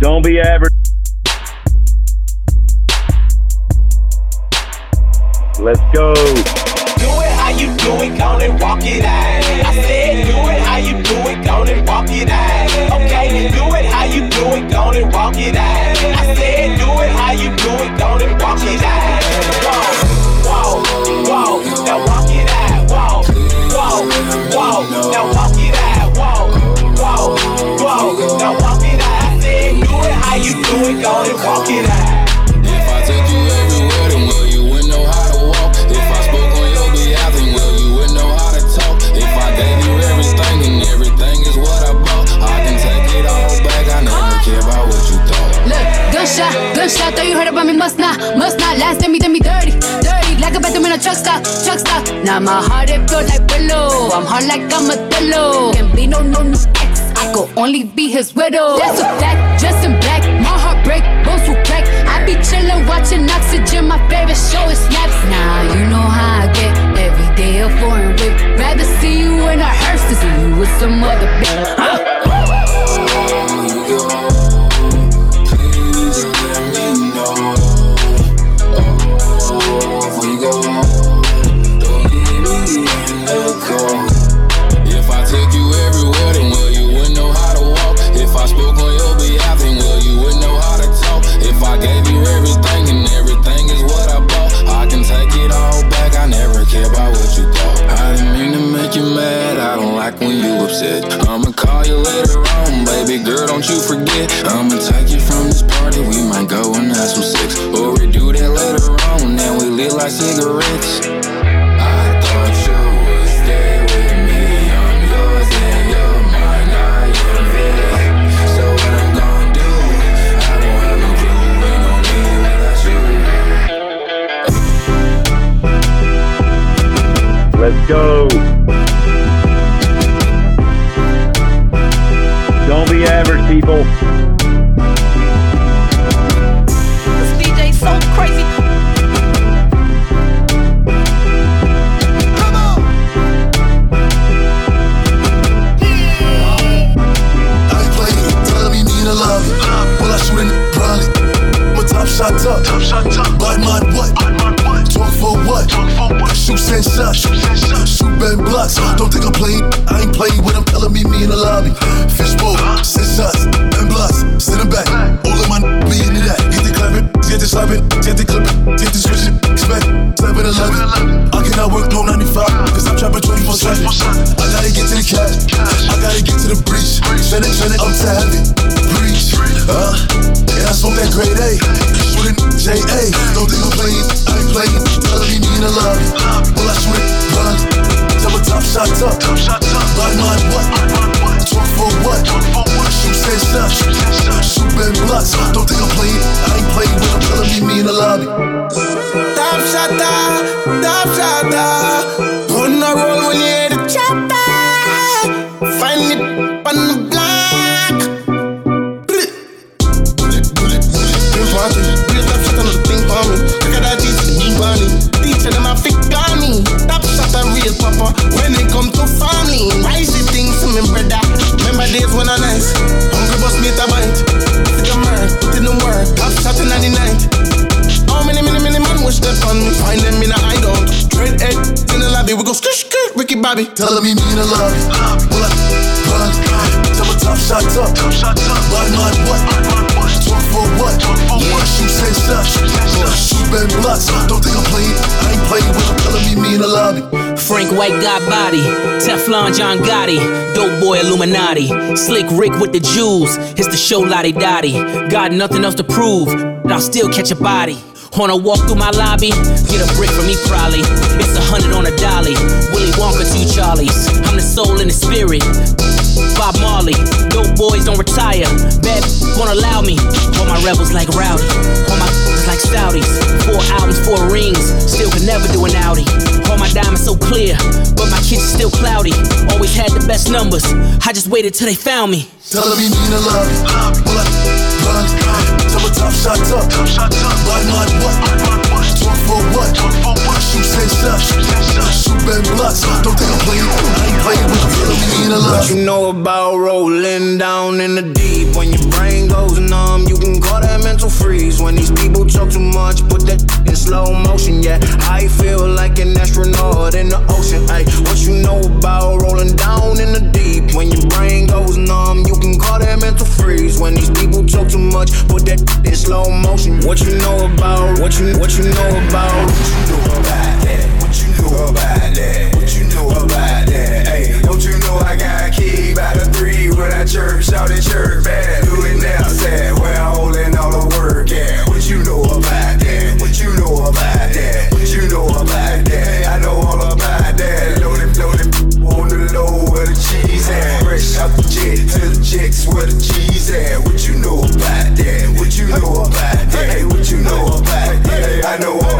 Don't be average. Let's go. Now my heart it feel like willow. I'm hard like I'm a pillow. Can be no no no ex. I could only be his widow. That's a fact. Dressed in black, my heart break, bones will crack. I be chillin', watching Oxygen. My favorite show is Snaps. Now nah, you know how I get. Every day a foreign whip. Rather see you in a hearse than see you with some other bitch. people. Teflon John Gotti, Dope Boy Illuminati, Slick Rick with the jewels. It's the show Lottie Dottie. Got nothing else to prove, but I'll still catch a body. Wanna walk through my lobby, get a brick from me probably. It's a hundred on a dolly. Willy Wonka, two Charlies. I'm the soul and the spirit. Bob Marley, dope boys don't retire. Bad won't allow me. All my rebels like Rowdy. All my six Saudis, four albums, four rings. Still could never do an Audi. All my diamonds so clear, but my kids still cloudy. Always had the best numbers. I just waited till they found me. Tell me Nina love me. Blood, blood, blood. Tell me, top shot up. Top shot up. Blood, blood, what? for what? Shoot and shoot and blocks. Don't think I'm playing, I ain't playing with you. What you know about rolling down in the deep? When your brain goes numb, you can call that mental freeze. When these people talk too much, put that in slow motion. Yeah, I feel like an astronaut in the ocean. Ay, what you know about rolling down in the deep? When your brain goes numb, you can call that mental freeze. When these people talk too much, put that in slow motion. What you know about? What you what you know about? What you know about that? What you know about that? What you know about that? Hey, don't you know I got a key by the three when I chirp, shout and chirp back. Do it now, sad. Where I'm holding all the work at. What you know about that? What you know about that? What you know about that? I know all about that. Loaded, loaded on the low where the cheese at. Fresh out the jet to the checks where the cheese at. What you know about that? What you know about that? Hey, what you know about that? I know all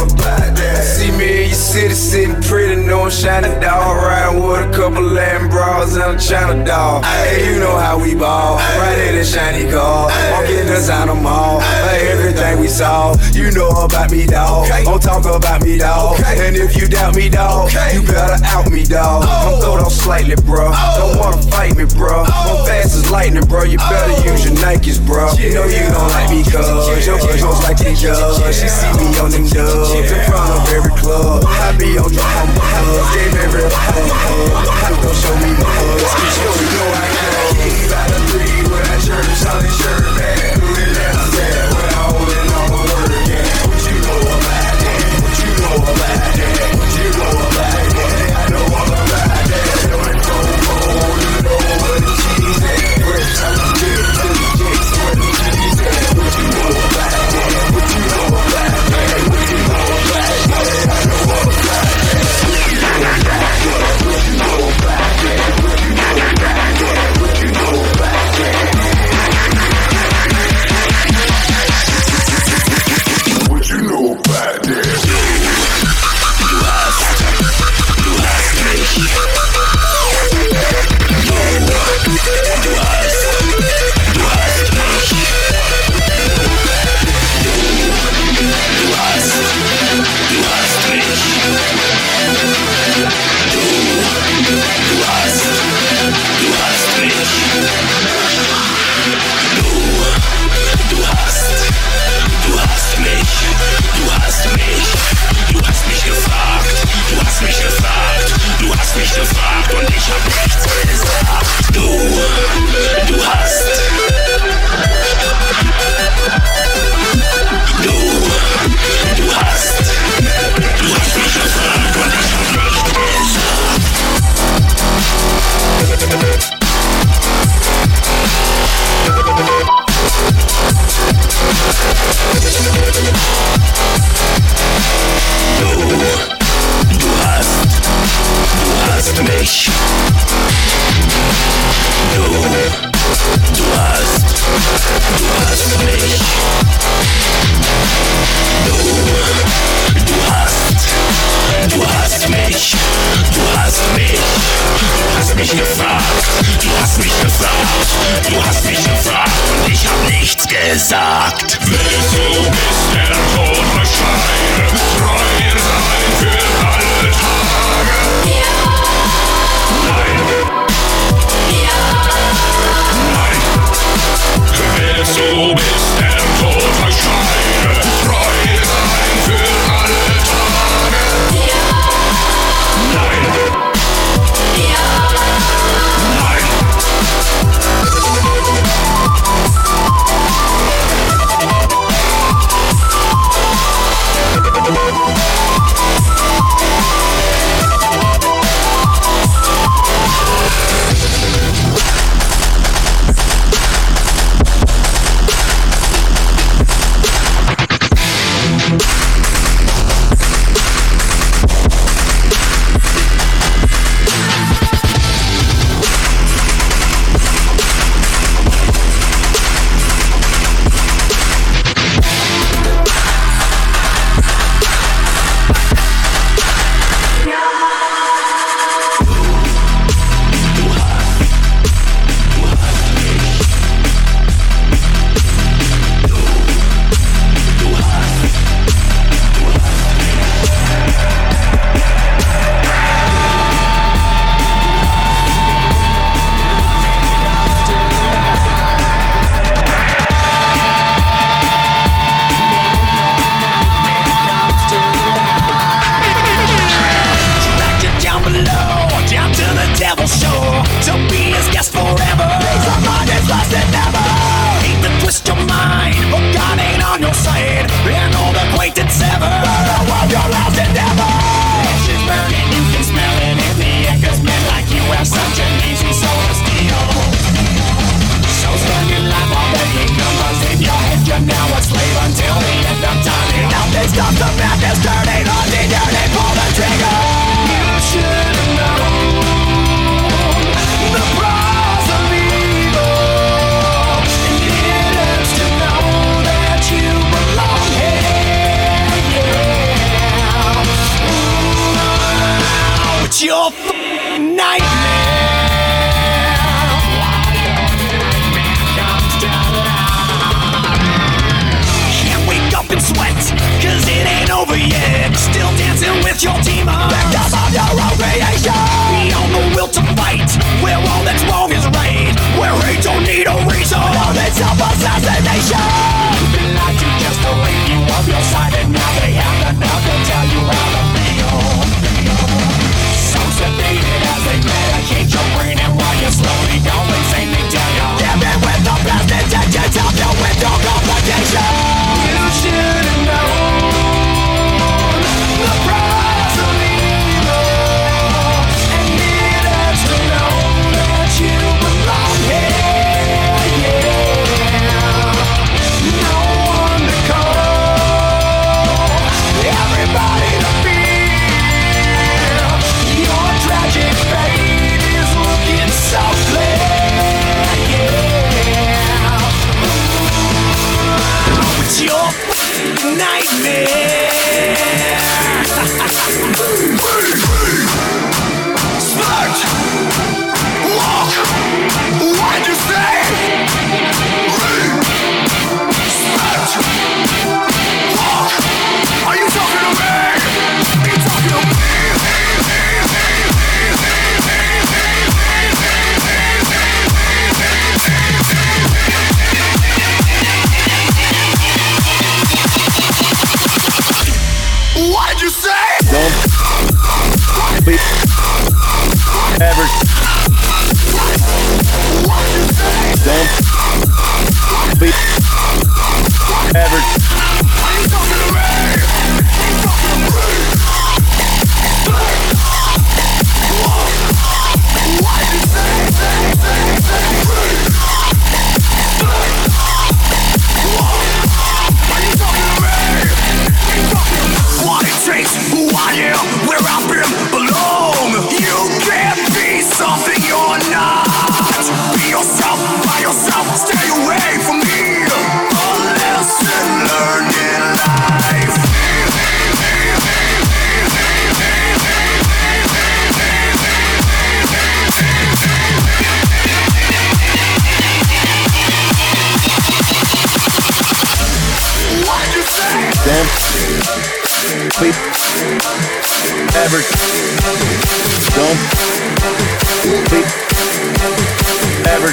sitting pretty, no shining dog. Riding with a couple Latin bras and a China dog. Hey, you know how we ball. Right in the shiny car. Walking the mall. Hey, everything we saw. You know about me, dog. Don't talk about me, dog. And if you doubt me, dog, you better out me, oh. dog. I'm throwed off slightly, bro. Oh. Don't wanna fight me, bro. Oh. I'm fast as lightning, bro. You better use your Nikes, bro. You know you don't like me, cuz your bitch looks like the judge. She see me on them dubs in front of every club. I be on my hugs. Gave every hug. Don't show me my hugs. Show you know I got a by the three when I church, solid shirt, man. ever. Don't sleep ever.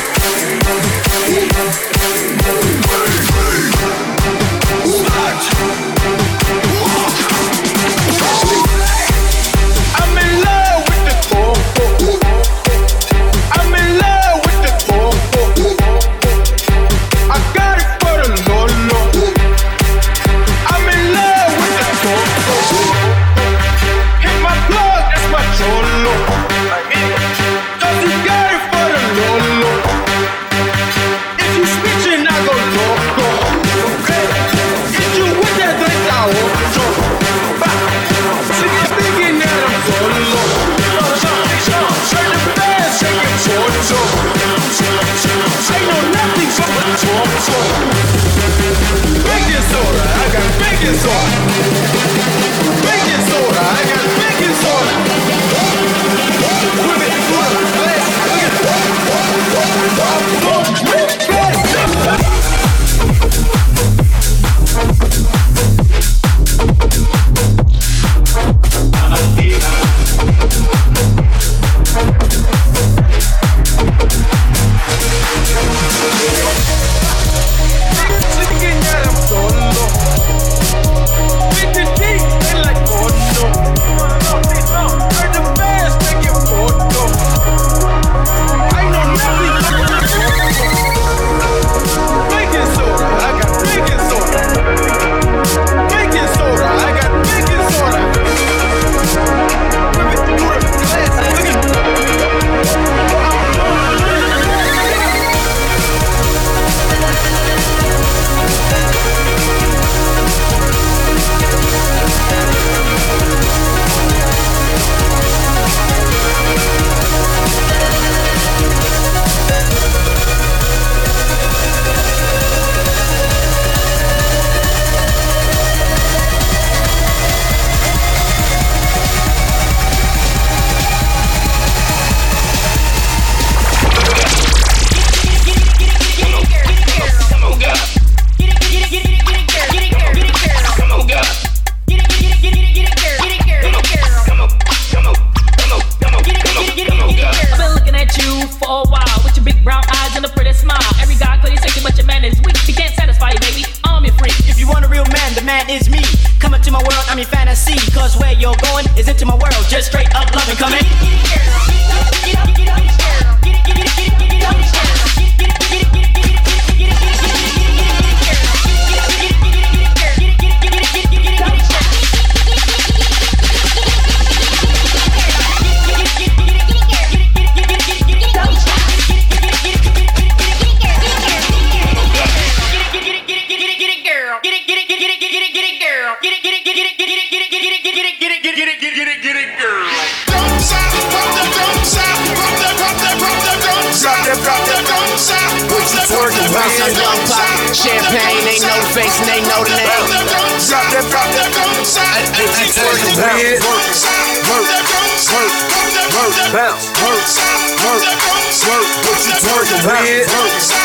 weird.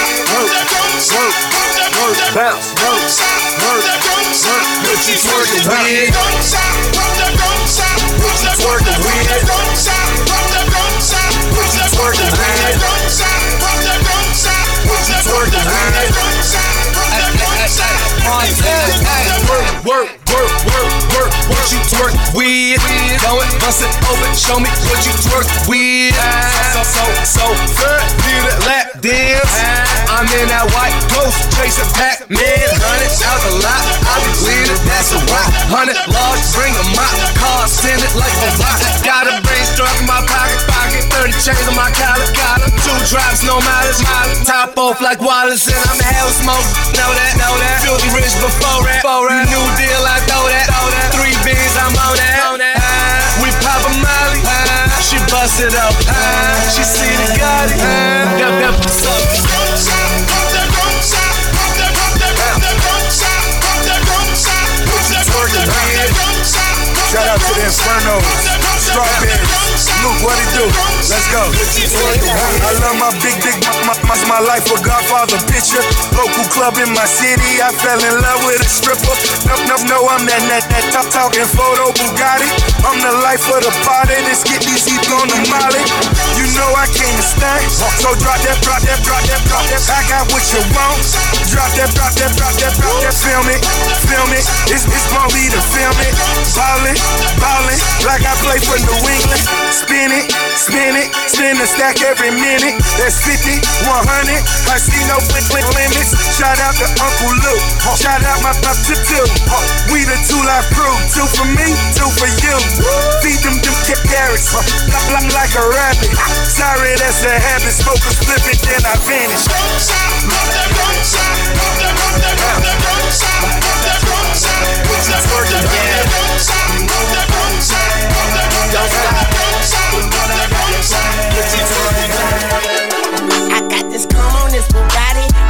work with. Go it, bust it open, show me what you twerk with. So, so, so, good, need a lap dance. I'm in that white ghost, chasing Pac-Man. Running out the lot, I be winning, that's a rock. Hundred large, bring a mop. Car, send it like a rock. Got a brain struck in my pocket, pocket. 30 chains on my collar, drops, no mileage, mileage. Top off like Wallace, and I'm a hell smoke. Know that, know that. Filthy rich before that, before that. New deal, I throw that, throw that. Three beans, I'm on that. On that. Uh, we pop a Molly, uh, she bust it up. Uh, she Let's go. I love my big dick, my, my, life a Godfather picture. Local club in my city, I fell in love with a stripper. No, no, no, I'm that, that, that top talking photo Bugatti. I'm the life of the party, let's get these heat on the molly. You know I came to stay, so drop that, drop that, drop that, drop that. I got what you want. Drop that, drop that, drop that, drop that. Film it, film it. It's, it's gonna be the film it. Ballin', ballin', like I play for New England. Spin it, spin it, spin the stack every minute. That's 50, 100. I see no limits. Shout out to Uncle Luke. Shout out my pop to two. We the 2 Live Crew. Two for me, two for you. Feed them them carrots. Like, like, like a rabbit. Sorry, that's a habit. Smoke a flip it, then I vanish. I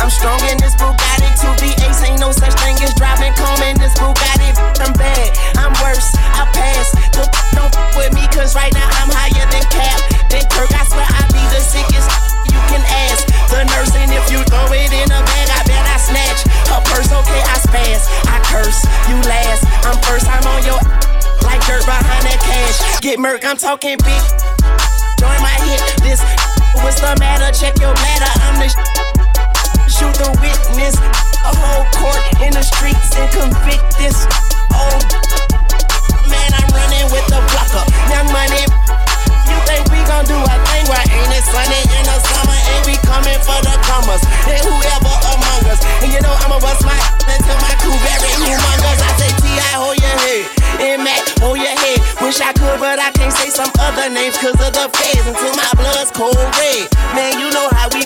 I'm strong in this Bugatti. To be ace ain't no such thing as driving calm in this Bugatti. I'm bad, I'm worse, I pass. Don't f- with me, cause right now I'm higher than Cap. Then Kirk, I swear I be the sickest. You can ask the nurse, and if you throw it in a bag, I bet I snatch her purse. Okay, I spaz, I curse, you last. I'm first, I'm on your like dirt behind that cash. Get murk, I'm talking big. Join my hit, this what's the matter? Check your bladder, I'm the shoot the witness. A whole court in the streets and convict this old man. I'm running with the blocker. Young money. You think we gon' do a thing? Why ain't it sunny in the summer? And we coming for the comers. And whoever among us. And you know I'ma bust my until my crew very humongous. I say T.I. hold your head. And Mac, hold your head. Wish I could, but I can't say some other names cause of the feds until my blood's cold red. Man, you know how we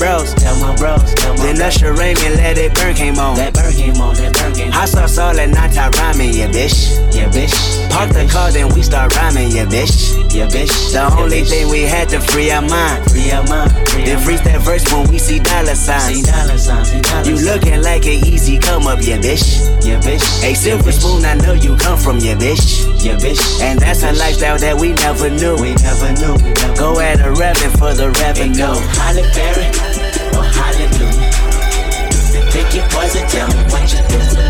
bros. Tell my bros. Tell my then Usher Raymond let it burn came on. That burn came on, that burn came on. Sauce all that night, I rhyming, yeah, bitch. Yeah, bitch. Park the car, then we start rhyming, yeah, bitch. Yeah, bitch. The only thing we had to free our mind. Free our mind. Then freeze that verse when we see dollar signs. See dollar signs. See dollar you looking like an easy come up, yeah, bitch. Yeah, bitch. A silver spoon, I know you come from, yeah, bitch. Yeah, bitch. And that's a lifestyle that we never knew. We never knew. We never Go at a revenue for the revenue. Go Halle Berry. Your poison, tell me what you do.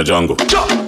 The jungle. Jungle.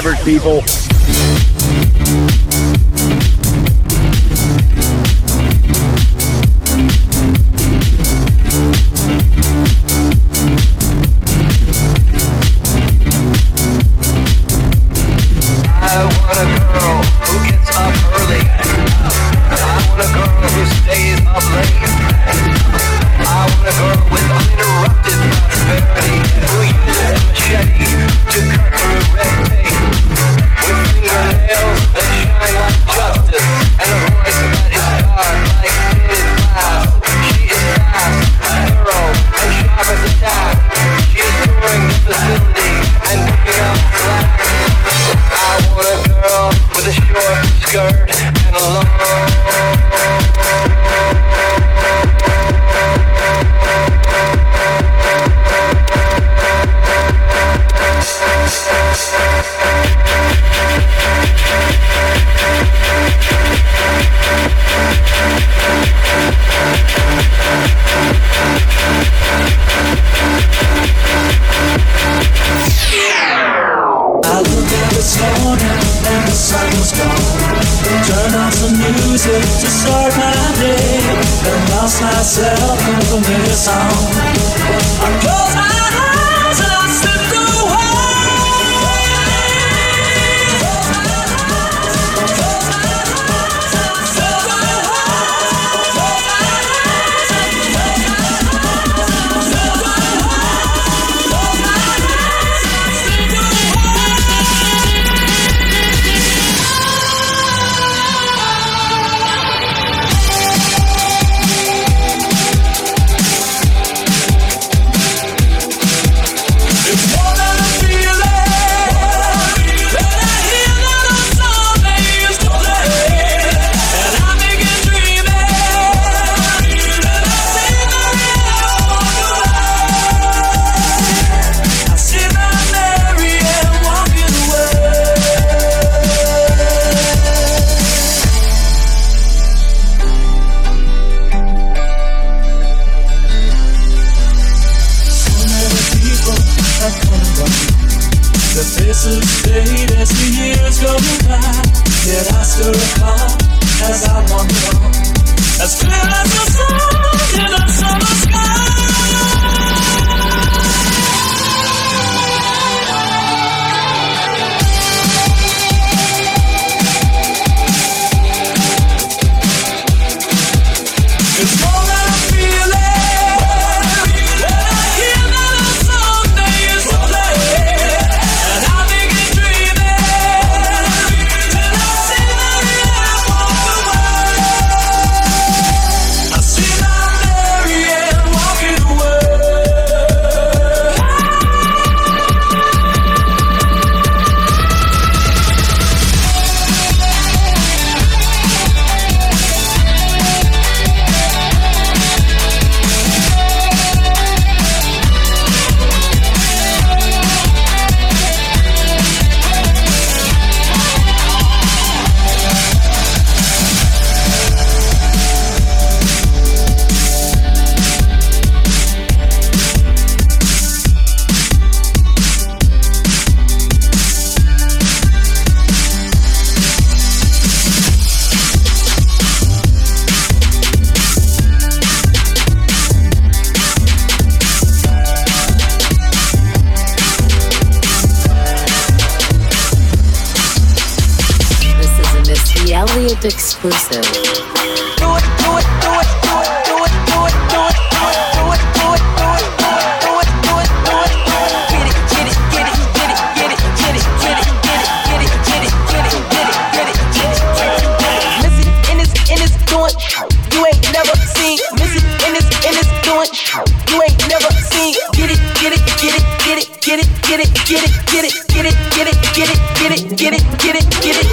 average people. The Elliott exclusive. It, it. Get it, get it, get it, get it, get it, get it, get it, get it, get it, get it, get it, get it, get it, get it, it. In this, in this doing, you ain't never seen. In this, in this doing, you ain't never seen. Get it, get it, get it, get it, get it, get it, get it, get it, get it, get it, get it, get it, get it, get it, get it.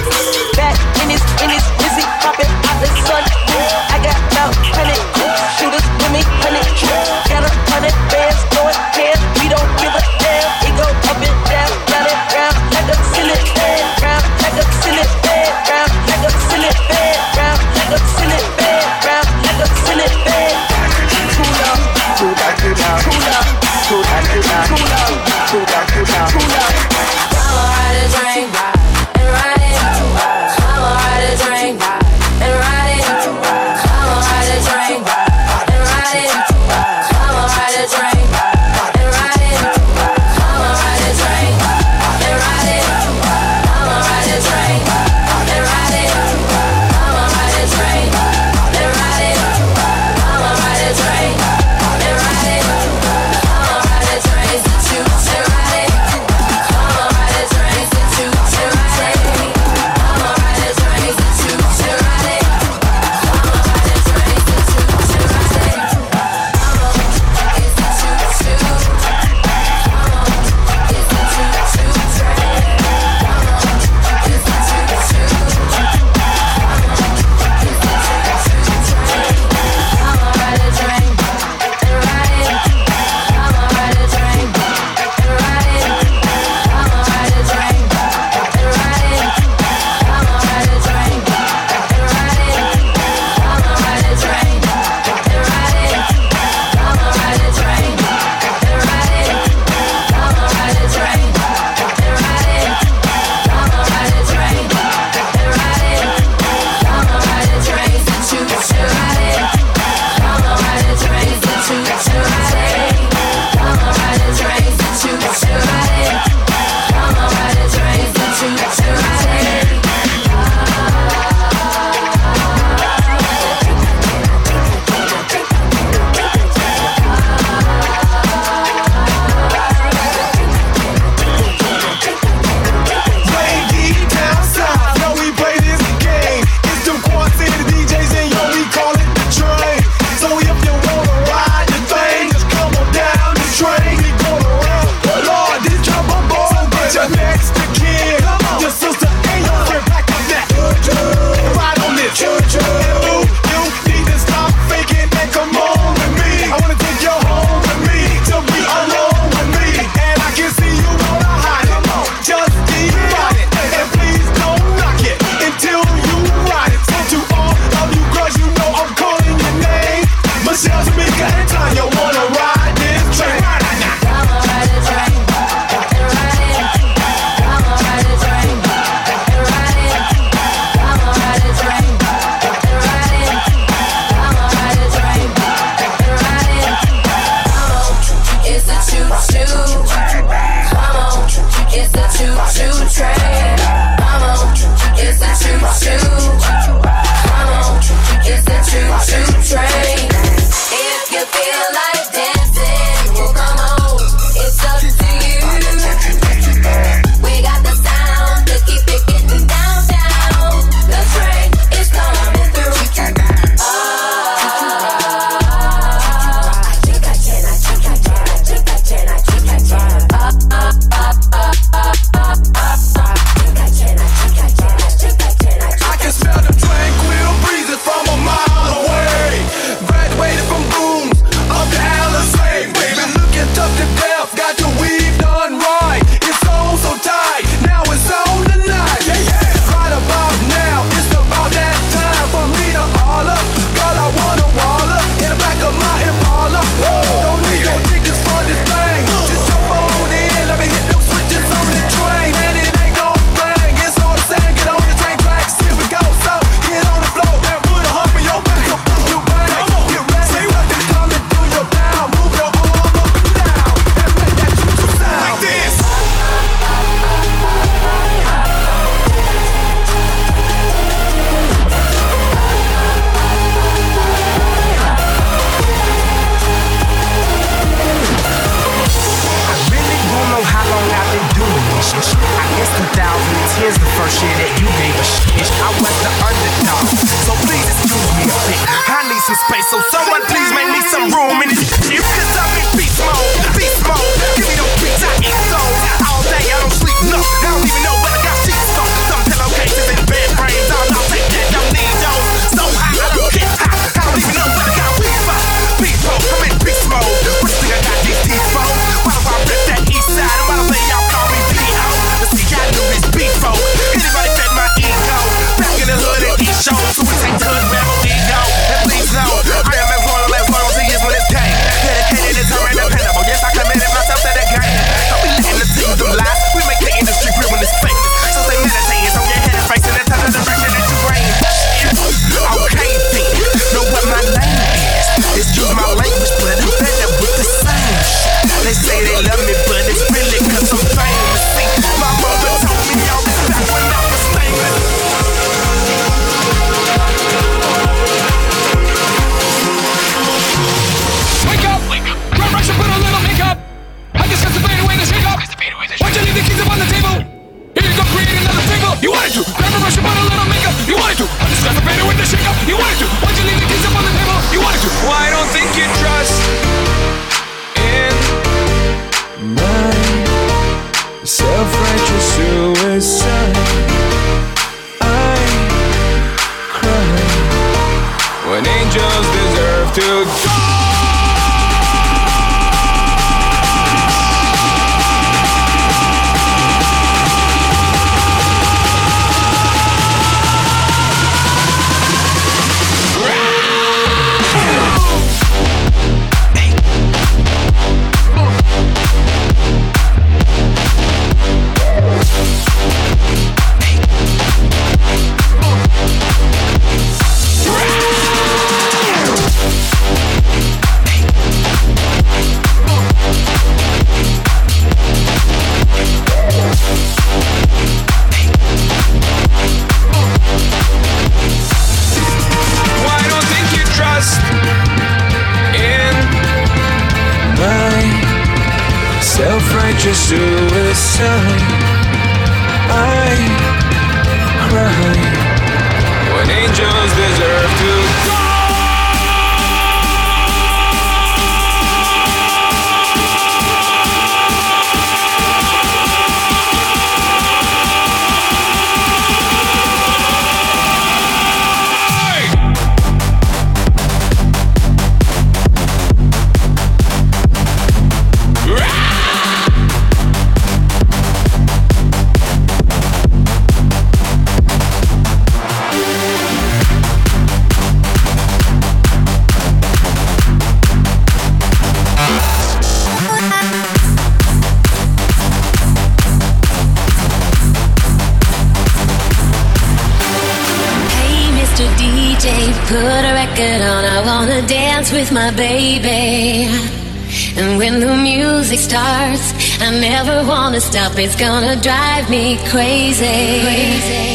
It's gonna drive me crazy. Wake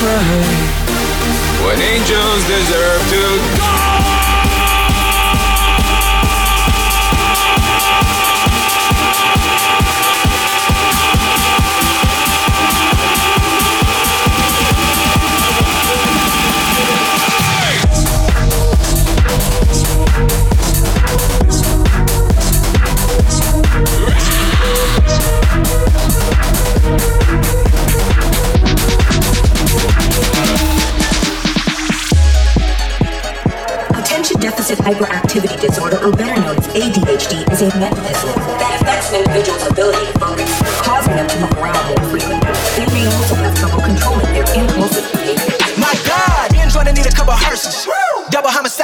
when angels deserve to die. Attention hyperactivity disorder, or better known as ADHD, is a mental disorder that affects an individual's ability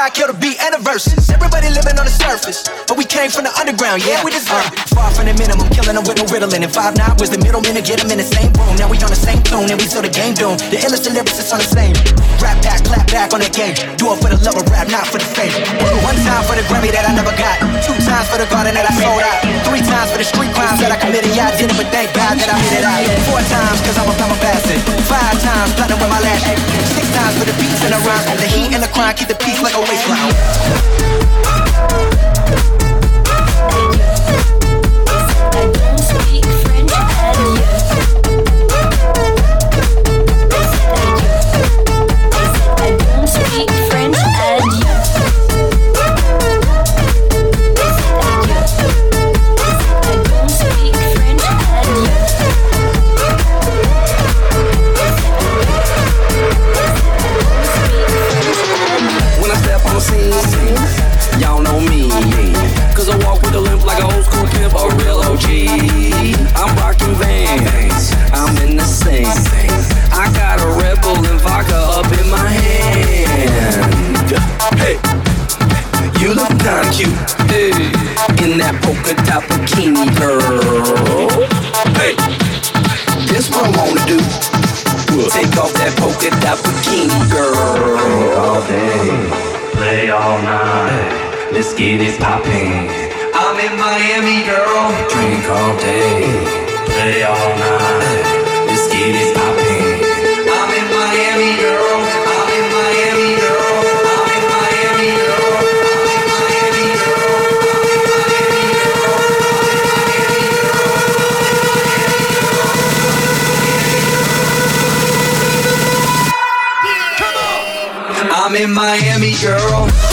Homicide, kill the beat and the verses. Everybody living on the surface, but we came from the underground. Yeah, we deserve uh, it. Far from the minimum, killing them with no riddling. And five nine was the middleman to get them in the same room. Now we on the same tune, and we still the game doomed. The illest lyricists on the same. Rap back, clap back on that game. Do it for the love of rap, not for the fame. One time for the Grammy that I never got. Two times for the garden that I sold out. Three times for the street crimes that I committed. Yeah, I did it, but thank God that I hit it out. Four times, cause I'm a, a bastard. Five times, platinum with my lash. Six times for the beats and the rhymes. The heat and the crime keep the peace like a waistline. Speak cute. Hey, in that polka dot bikini, girl. Hey, this what I wanna do. Take off that polka dot bikini, girl. Drink all day, play all night. Let's get it poppin'. I'm in Miami, girl. Drink all day, play all night. In Miami, girl.